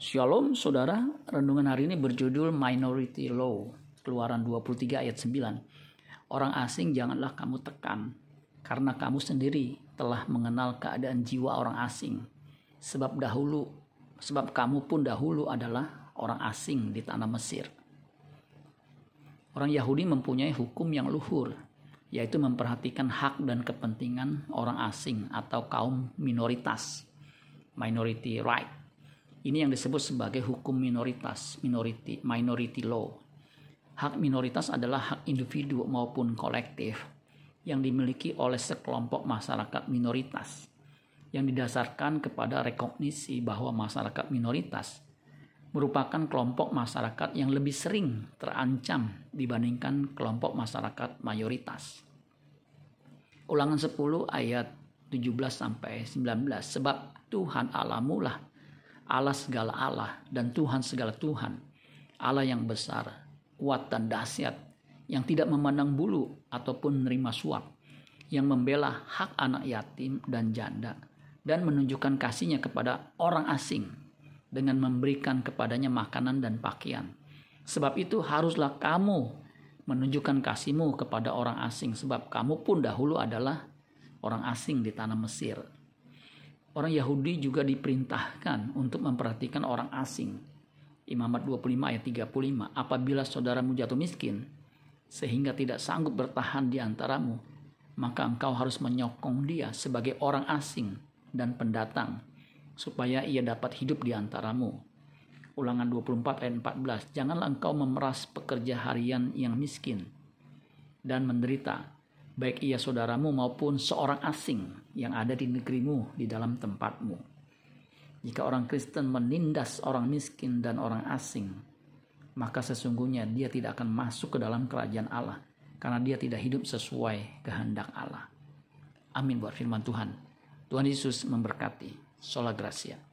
Shalom saudara, renungan hari ini berjudul Minority Law, keluaran 23 ayat 9. Orang asing janganlah kamu tekan, karena kamu sendiri telah mengenal keadaan jiwa orang asing. Sebab dahulu, sebab kamu pun dahulu adalah orang asing di tanah Mesir. Orang Yahudi mempunyai hukum yang luhur, yaitu memperhatikan hak dan kepentingan orang asing atau kaum minoritas, minority right ini yang disebut sebagai hukum minoritas, minority, minority law. Hak minoritas adalah hak individu maupun kolektif yang dimiliki oleh sekelompok masyarakat minoritas yang didasarkan kepada rekognisi bahwa masyarakat minoritas merupakan kelompok masyarakat yang lebih sering terancam dibandingkan kelompok masyarakat mayoritas. Ulangan 10 ayat 17 sampai 19 sebab Tuhan Alamu lah Allah segala Allah dan Tuhan segala Tuhan. Allah yang besar, kuat dan dahsyat, yang tidak memandang bulu ataupun menerima suap, yang membela hak anak yatim dan janda, dan menunjukkan kasihnya kepada orang asing dengan memberikan kepadanya makanan dan pakaian. Sebab itu haruslah kamu menunjukkan kasihmu kepada orang asing, sebab kamu pun dahulu adalah orang asing di tanah Mesir. Orang Yahudi juga diperintahkan untuk memperhatikan orang asing. Imamat 25 ayat 35. Apabila saudaramu jatuh miskin, sehingga tidak sanggup bertahan di antaramu, maka engkau harus menyokong dia sebagai orang asing dan pendatang, supaya ia dapat hidup di antaramu. Ulangan 24 ayat 14. Janganlah engkau memeras pekerja harian yang miskin dan menderita, baik ia saudaramu maupun seorang asing yang ada di negerimu di dalam tempatmu. Jika orang Kristen menindas orang miskin dan orang asing, maka sesungguhnya dia tidak akan masuk ke dalam kerajaan Allah karena dia tidak hidup sesuai kehendak Allah. Amin buat firman Tuhan. Tuhan Yesus memberkati. Sola Gracia.